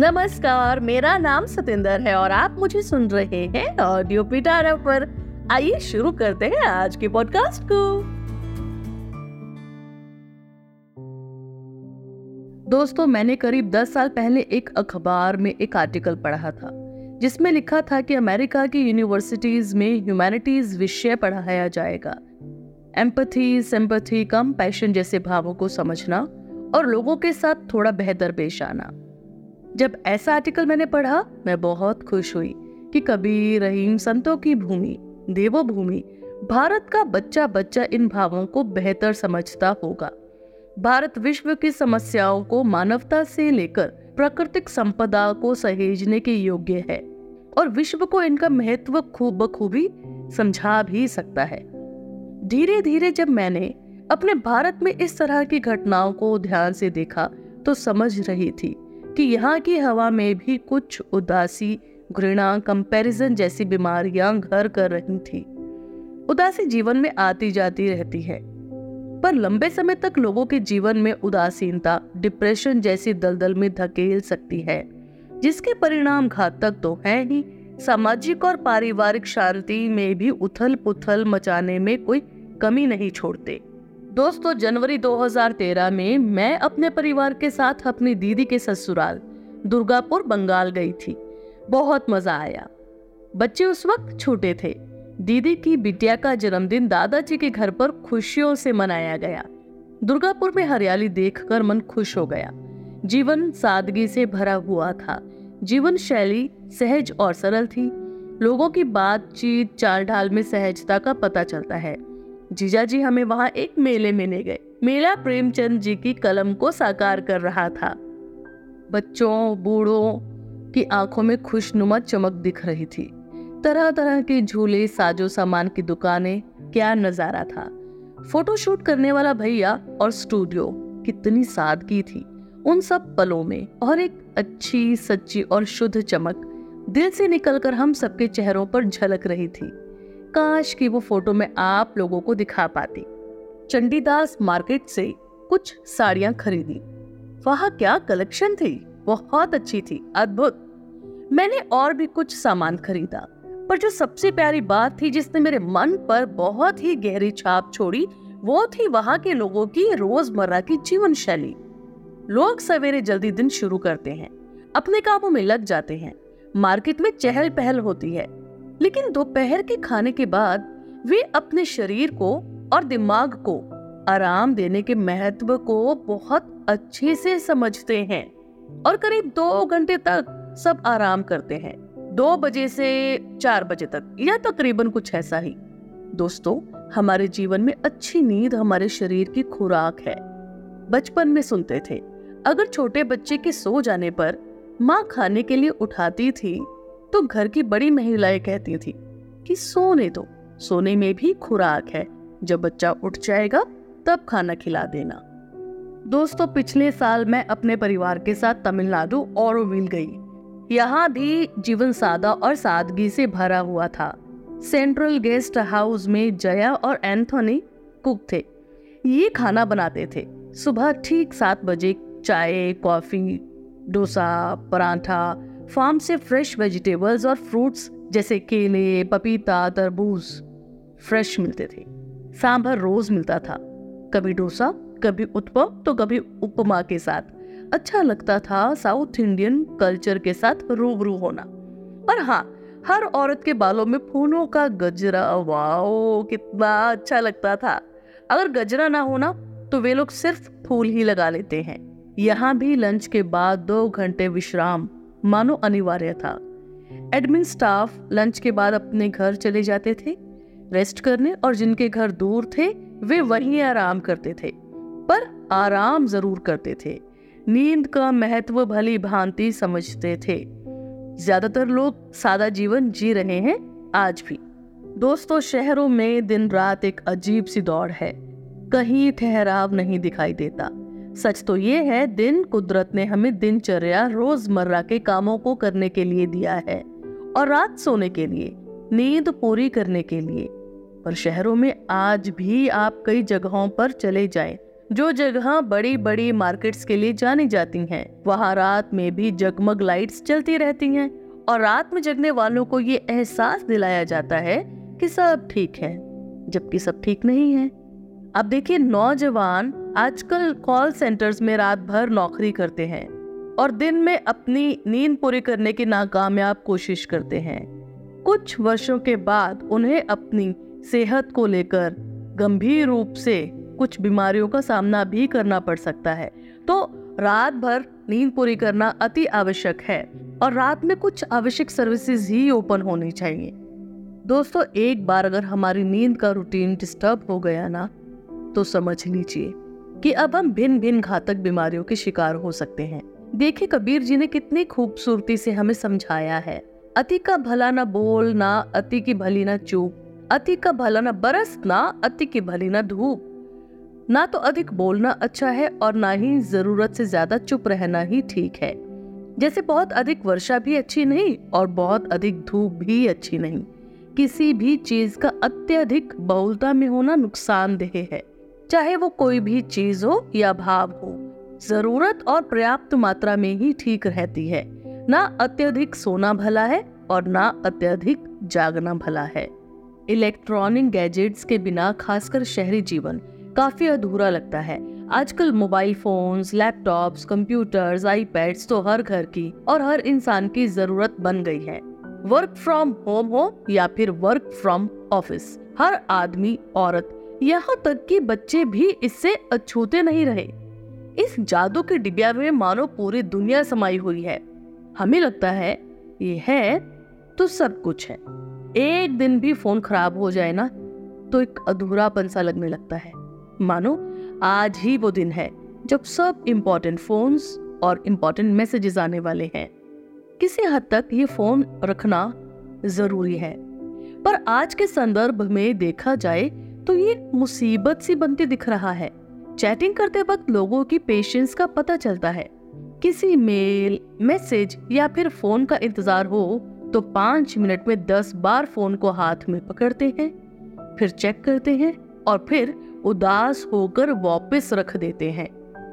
नमस्कार, मेरा नाम सतेंद्र है और आप मुझे सुन रहे हैं ऑडियो पिटारा पर। आइए शुरू करते हैं आज के पॉडकास्ट को। दोस्तों, मैंने करीब 10 साल पहले एक अखबार में एक आर्टिकल पढ़ा था, जिसमें लिखा था कि अमेरिका की यूनिवर्सिटीज में ह्यूमैनिटीज विषय पढ़ाया जाएगा। एम्पथी सिंपथी पैशन जैसे भावों को समझना और लोगों के साथ थोड़ा बेहतर पेश आना। जब ऐसा आर्टिकल मैंने पढ़ा, मैं बहुत खुश हुई कि कबीर, रहीम संतों की भूमि देवो भूमि भारत का बच्चा बच्चा इन भावों को बेहतर समझता होगा। भारत विश्व की समस्याओं को मानवता से लेकर प्राकृतिक संपदा को सहेजने के योग्य है और विश्व को इनका महत्व खूब बखूबी समझा भी सकता है। धीरे धीरे जब मैंने अपने भारत में इस तरह की घटनाओं को ध्यान से देखा तो समझ रही थी कि यहाँ की हवा में भी कुछ उदासी, घृणा कंपैरिजन जैसी बीमारियाँ घर कर रही थी। उदासी जीवन में आती जाती रहती है। पर लंबे समय तक लोगों के जीवन में उदासीनता डिप्रेशन जैसी दलदल में धकेल सकती है, जिसके परिणाम घातक तो है ही। सामाजिक और पारिवारिक शांति में भी उथल पुथल मचाने में कोई कमी नहीं छोड़ते। दोस्तों, जनवरी 2013 में मैं अपने परिवार के साथ अपनी दीदी के ससुराल, दुर्गापुर, बंगाल गई थी। बहुत मज़ा आया। बच्चे उस वक्त छोटे थे। दीदी की बिटिया का जन्मदिन दादाजी के घर पर खुशियों से मनाया गया। दुर्गापुर में हरियाली देखकर मन खुश हो गया। जीवन सादगी से भरा हुआ था। जीवन शैली सहज और सरल थी। लोगों की बातचीत चाल ढाल में सहजता का पता चलता है। जीजा जी हमें वहाँ एक मेले में ले गए। मेला प्रेमचंद जी की कलम को साकार कर रहा था। बच्चों, बूढ़ों की आँखों में खुशनुमा चमक दिख रही थी। तरह तरह के झूले, साजो सामान की दुकानें, क्या नज़ारा था। फोटोशूट करने वाला भैया और स्टूडियो कितनी सादगी थी। उन सब पलों में और एक अच्छी, सच्ची और शुद्ध चमक दिल से निकलकर हम सबके चेहरों पर झलक रही थी। काश कि वो फ़ोटो में आप लोगों को दिखा पाती। चंडीदास मार्केट से कुछ साड़ियाँ खरीदी। वहाँ क्या कलेक्शन थी? बहुत अच्छी थी, अद्भुत। मैंने और भी कुछ सामान खरीदा, पर जो सबसे प्यारी बात थी जिसने मेरे मन पर बहुत ही गहरी छाप छोड़ी, वो थी वहाँ के लोगों की रोज़मर्रा की जीवन शैली। लोग सवेरे जल्दी दिन शुरू करते हैं, अपने कामों में लग जाते हैं। मार्केट में चहल पहल होती है लेकिन दोपहर के खाने के बाद वे अपने शरीर को और दिमाग को आराम देने के महत्व को बहुत अच्छे से समझते हैं और करीब दो घंटे तक सब आराम करते हैं। दो बजे से चार बजे तक, या तकरीबन कुछ ऐसा ही। दोस्तों, हमारे जीवन में अच्छी नींद हमारे शरीर की खुराक है। बचपन में सुनते थे, अगर छोटे बच्चे के सो जाने पर माँ खाने के लिए उठाती थी तो घर की बड़ी महिलाएँ कहती थी कि सोने दो, सोने में भी खुराक है। जब बच्चा उठ जाएगा, तब खाना खिला देना। दोस्तों, पिछले साल मैं अपने परिवार के साथ तमिलनाडु और मिल गई। यहाँ भी जीवन सादा और सादगी से भरा हुआ था। सेंट्रल गेस्ट हाउस में जया और एंथोनी कुक थे। ये खाना बनाते थे। सुबह ठीक सात बजे चाय, कॉफ़ी, डोसा, पराठा फार्म से फ्रेश वेजिटेबल्स और फ्रूट्स, जैसे केले, पपीता, तरबूज, फ्रेश मिलते थे। सांभर रोज मिलता था। कभी डोसा, कभी उत्पम तो कभी उपमा के साथ। अच्छा लगता था साउथ इंडियन कल्चर के साथ रूबरू होना। पर हाँ हर औरत के बालों में फूलों का गजरा, वाओ, कितना अच्छा लगता था। अगर गजरा ना होना तो वे लोग सिर्फ़ फूल ही लगा लेते हैं। यहाँ भी लंच के बाद दो घंटे विश्राम। मानो अनिवार्य था। एडमिन स्टाफ लंच के बाद अपने घर चले जाते थे। रेस्ट करने और जिनके घर दूर थे, वे वहीं आराम करते थे, पर आराम ज़रूर करते थे। नींद का महत्व भली भांति समझते थे। ज़्यादातर लोग सादा जीवन जी रहे हैं आज भी। दोस्तों, शहरों में दिन रात एक अजीब सी दौड़ है। कहीं ठहराव नहीं दिखाई देता। सच तो ये है, दिन कुदरत ने हमें दिनचर्या रोज़मर्रा के कामों को करने के लिए दिया है और रात सोने के लिए, नींद पूरी करने के लिए। पर शहरों में आज भी आप कई जगहों पर चले जाएँ, जो जगह बड़ी बड़ी मार्केट्स के लिए जानी जाती हैं। वहाँ रात में भी जगमग लाइट्स चलती रहती हैं और रात में जगने वालों को ये एहसास दिलाया जाता है कि सब ठीक है, जबकि सब ठीक नहीं है। अब देखिए, नौजवान आजकल कॉल सेंटर्स में रात भर नौकरी करते हैं और दिन में अपनी नींद पूरी करने की नाकामयाब कोशिश करते हैं। कुछ वर्षों के बाद उन्हें अपनी सेहत को लेकर गंभीर रूप से कुछ बीमारियों का सामना भी करना पड़ सकता है। तो रात भर नींद पूरी करना अति आवश्यक है और रात में कुछ आवश्यक सर्विसेज़ ही ओपन होनी चाहिए। दोस्तों, एक बार अगर हमारी नींद का रूटीन डिस्टर्ब हो गया ना तो समझ लीजिए कि अब हम भिन्न भिन्न घातक बीमारियों के शिकार हो सकते हैं। देखिए कबीर जी ने कितनी खूबसूरती से हमें समझाया है। अति का भला न बोल, ना अति की भली ना चूप अति का भला ना बरस, ना अति की भली ना धूप। ना तो अधिक बोलना अच्छा है और ना ही ज़रूरत से ज़्यादा चुप रहना ही ठीक है। जैसे बहुत अधिक वर्षा भी अच्छी नहीं और बहुत अधिक धूप भी अच्छी नहीं। किसी भी चीज़ का अत्यधिक बहुलता में होना नुकसानदेह है। चाहे वो कोई भी चीज़ हो या भाव हो ज़रूरत और पर्याप्त मात्रा में ही ठीक रहती है। ना अत्यधिक सोना भला है और ना अत्यधिक जागना भला है। इलेक्ट्रॉनिक गैजेट्स के बिना खासकर शहरी जीवन काफ़ी अधूरा लगता है। आजकल mobile phones, laptops computers iPads तो हर घर की और हर इंसान की ज़रूरत बन गई है। वर्क फ्रॉम होम हो या फिर वर्क फ्रॉम ऑफ़िस हर आदमी औरत यहाँ तक कि बच्चे भी इससे अछूते नहीं रहे। इस जादू के डिबिया में मानो पूरी दुनिया समाई हुई है। हमें लगता है, ये है तो सब कुछ है। एक दिन भी फ़ोन खराब हो जाए ना तो एक अधूरापन सा लगने लगता है। मानो, आज ही वो दिन है, जब सब इम्पोर्टेंट फोन्स और इम्पोर्टेंट मैसेजेस आने वाले हैं। किसी हद तक ये फ़ोन रखना ज़रूरी है। पर आज के संदर्भ में देखा जाए तो ये मुसीबत सी बनती दिख रहा है। चैटिंग करते वक्त लोगों की पेशेंस का पता चलता है। किसी मेल, मैसेज या फिर फ़ोन का इंतज़ार हो तो पाँच मिनट में दस बार फ़ोन को हाथ में पकड़ते हैं, फिर चेक करते हैं और फिर उदास होकर वापस रख देते हैं।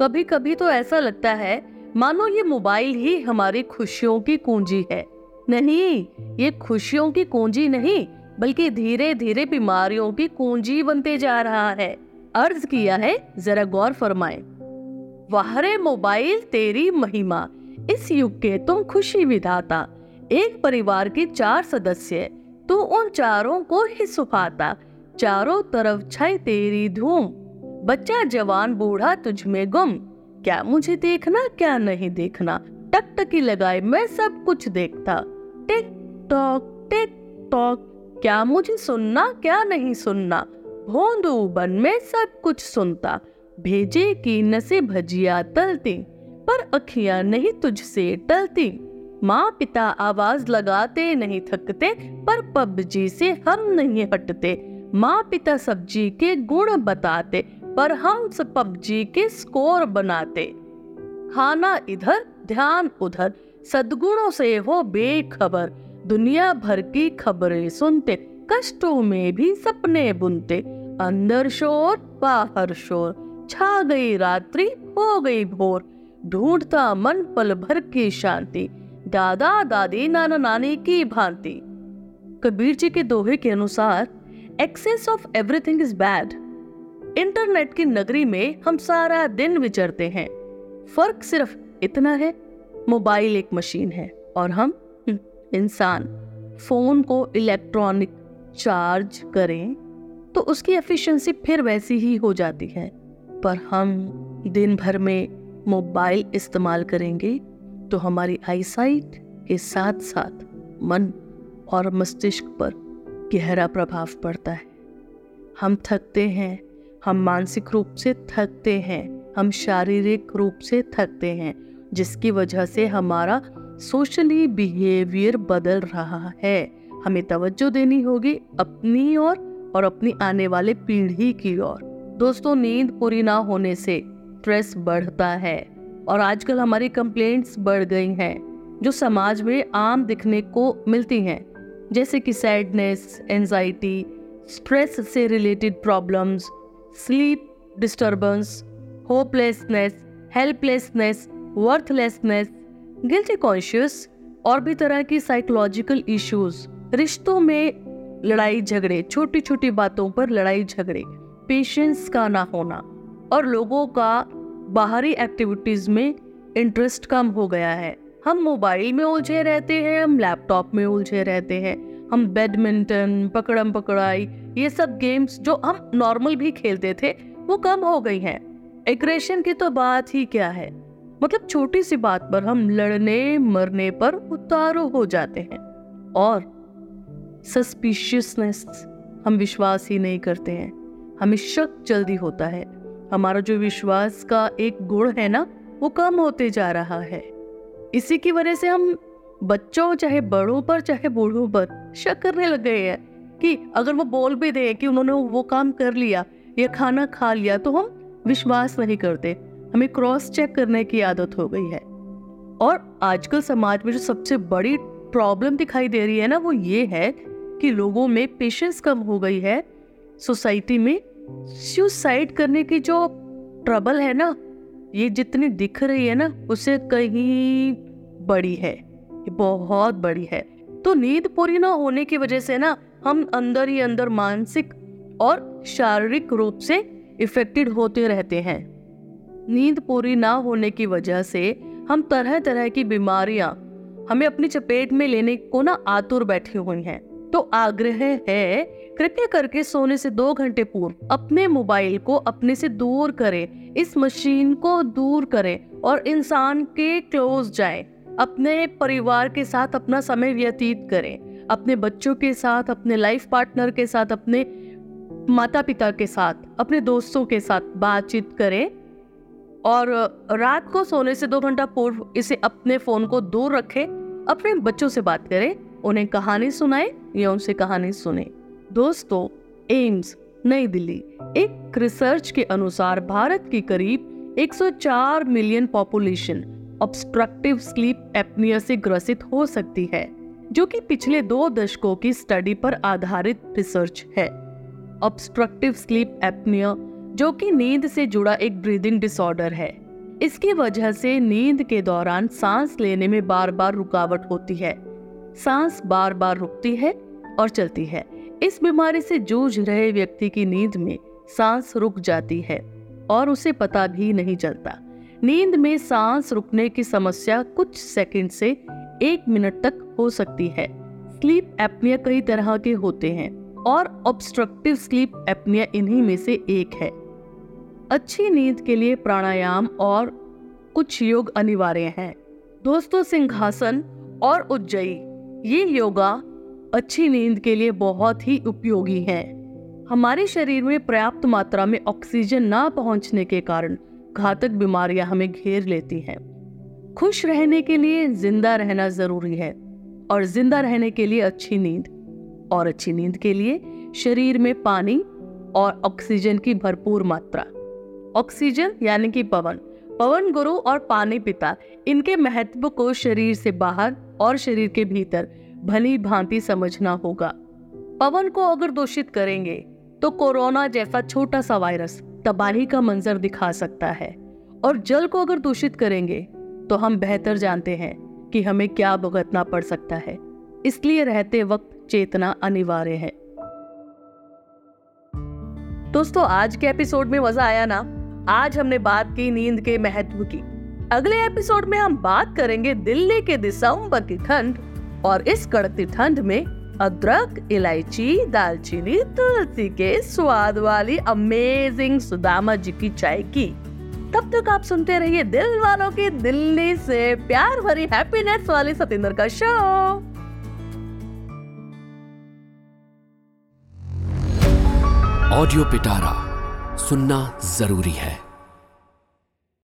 कभी कभी तो ऐसा लगता है, मानो ये मोबाइल ही हमारी खुशियों की कुंजी है। नहीं, ये खुशियों की कुंजी नहीं बल्कि धीरे धीरे बीमारियों की कुंजी बनते जा रहा है। अर्ज़ किया है, जरा गौर फरमाए। वाहरे मोबाइल तेरी महिमा। इस युग के तुम खुशी विधाता। एक परिवार के चार सदस्य। तो उन चारों को ही सुखाता। चारों तरफ़ छाई तेरी धूम। बच्चा, जवान, बूढ़ा, तुझ में गुम। क्या मुझे देखना, क्या नहीं देखना? टकटकी लगाए मैं सब कुछ देखता। टिक टॉक टिक टॉक क्या मुझे सुनना, क्या नहीं सुनना? भोंदू बन में सब कुछ सुनता। भेजे की नसे भजिया तलती, पर अखियाँ नहीं तुझसे टलती। माँ पिता आवाज़ लगाते नहीं थकते, पर पबजी से हम नहीं हटते। माँ पिता सब्ज़ी के गुण बताते, पर हम सब पबजी के स्कोर बनाते। खाना इधर, ध्यान उधर, सदगुणों से हो बेखबर। दुनिया भर की खबरें सुनते, कष्टों में भी सपने बुनते, अंदर शोर, बाहर शोर, छा गई रात्रि, हो गई भोर, ढूंढता मन पल भर की शांति, दादा, दादी, नाना, नानी की भांति। कबीर जी के दोहे के अनुसार excess of everything is bad internet की नगरी में हम सारा दिन विचरते हैं। फ़र्क सिर्फ़ इतना है, मोबाइल एक मशीन है, और हम इंसान फ़ोन को इलेक्ट्रॉनिक चार्ज करें तो उसकी एफिशिएंसी फिर वैसी ही हो जाती है। पर हम दिन भर में मोबाइल इस्तेमाल करेंगे तो हमारी आईसाइट के साथ साथ मन और मस्तिष्क पर गहरा प्रभाव पड़ता है। हम थकते हैं, हम मानसिक रूप से थकते हैं, हम शारीरिक रूप से थकते हैं, जिसकी वजह से हमारा सोशली बिहेवियर बदल रहा है। हमें तवज्जो देनी होगी अपनी ओर और, और अपनी आने वाले पीढ़ी की ओर। दोस्तों नींद पूरी ना होने से स्ट्रेस बढ़ता है और आजकल हमारी कंप्लेंट्स बढ़ गई हैं जो समाज में आम दिखने को मिलती हैं। जैसे कि सैडनेस एंजाइटी स्ट्रेस से related problems sleep disturbance hopelessness helplessness worthlessness guilty conscious और भी तरह की साइकोलॉजिकल इश्यूज़ रिश्तों में लड़ाई झगड़े छोटी छोटी बातों पर लड़ाई झगड़े पेशेंस का ना होना और लोगों का बाहरी एक्टिविटीज़ में इंटरेस्ट कम हो गया है। हम मोबाइल में उलझे रहते हैं, हम लैपटॉप में उलझे रहते हैं, हम बैडमिंटन पकड़म पकड़ाई, ये सब गेम्स जो हम नॉर्मल भी खेलते थे, वो कम हो गई हैं। एग्रेशन की तो बात ही क्या है? मतलब छोटी सी बात पर हम लड़ने, मरने पर उतारू हो जाते हैं। और सस्पिशियसनेस हम विश्वास ही नहीं करते हैं। हमें शक जल्दी होता है। हमारा जो विश्वास का एक गुण है ना, वो कम होते जा रहा है। इसी की वजह से हम बच्चों, चाहे बड़ों पर, चाहे बूढ़ों पर शक करने लग गए हैं कि अगर वो बोल भी दे कि उन्होंने वो काम कर लिया, या खाना खा लिया तो हम विश्वास नहीं करते। हमें क्रॉस चेक करने की आदत हो गई है। और आजकल समाज में जो सबसे बड़ी प्रॉब्लम दिखाई दे रही है ना, वो ये है कि लोगों में पेशेंस कम हो गई है। सोसाइटी में सुसाइड करने की जो ट्रबल है ना, ये जितनी दिख रही है ना उससे कहीं बड़ी है बहुत बड़ी है। तो नींद पूरी ना होने की वजह से ना, हम अंदर ही अंदर मानसिक और शारीरिक रूप से इफेक्टेड होते रहते हैं। नींद पूरी ना होने की वजह से हम तरह तरह की बीमारियाँ हमें अपनी चपेट में लेने को ना आतुर बैठी हुई हैं। तो आग्रह है, कृपया करके सोने से दो घंटे पूर्व अपने मोबाइल को अपने से दूर करें, इस मशीन को दूर करें और इंसान के क्लोज जाएँ। अपने परिवार के साथ अपना समय व्यतीत करें, अपने बच्चों के साथ, अपने लाइफ पार्टनर के साथ, अपने माता पिता के साथ, अपने दोस्तों के साथ बातचीत करें। और रात को सोने से दो घंटा पूर्व इसे अपने फ़ोन को दूर रखें, अपने बच्चों से बात करें, उन्हें कहानी सुनाए या उनसे कहानी सुने। दोस्तों, एम्स, नई दिल्ली, एक रिसर्च के अनुसार भारत की करीब 104 million population obstructive sleep apnea से ग्रसित हो सकती है, जो कि पिछले दो दशकों की स्टडी पर आधारित रिसर्च है। ऑब्स्ट्रक्टिव स्लीप एपनिया जो कि नींद से जुड़ा एक ब्रीदिंग डिसऑर्डर है। इसकी वजह से नींद के दौरान सांस लेने में बार बार रुकावट होती है। सांस बार बार रुकती है और चलती है। इस बीमारी से जूझ रहे व्यक्ति की नींद में सांस रुक जाती है और उसे पता भी नहीं चलता। नींद में सांस रुकने की समस्या कुछ सेकंड से एक मिनट तक हो सकती है। स्लीप एपनिया कई तरह के होते हैं और ऑब्स्ट्रक्टिव स्लीप एपनिया इन्हीं में से एक है। अच्छी नींद के लिए प्राणायाम और कुछ योग अनिवार्य हैं। दोस्तों, सिंहासन और उज्जयी, ये योगा अच्छी नींद के लिए बहुत ही उपयोगी है। हमारे शरीर में पर्याप्त मात्रा में ऑक्सीजन ना पहुँचने के कारण घातक बीमारियाँ हमें घेर लेती हैं। खुश रहने के लिए ज़िंदा रहना ज़रूरी है और ज़िंदा रहने के लिए अच्छी नींद और अच्छी नींद के लिए शरीर में पानी और ऑक्सीजन की भरपूर मात्रा। ऑक्सीजन यानी कि पवन। पवन गुरु और पानी पिता, इनके महत्व को शरीर से बाहर और शरीर के भीतर भली भांति समझना होगा। पवन को अगर दूषित करेंगे तो कोरोना जैसा छोटा सा वायरस तबाही का मंजर दिखा सकता है। और जल को अगर दूषित करेंगे तो हम बेहतर जानते हैं कि हमें क्या भुगतना पड़ सकता है। इसलिए रहते वक्त चेतना अनिवार्य है। दोस्तों, आज के एपिसोड में मज़ा आया ना? आज हमने बात की नींद के महत्व की। अगले एपिसोड में हम बात करेंगे दिल्ली के दिसंबर की ठंड और इस कड़कती ठंड में अदरक, इलायची, दालचीनी, तुलसी के स्वाद वाली अमेजिंग सुदामा जी की चाय की। तब तक आप सुनते रहिए दिल वालों की दिल्ली से प्यार भरी हैप्पीनेस वाली सतेंद्र का शो ऑडियो पिटारा सुनना ज़रूरी है।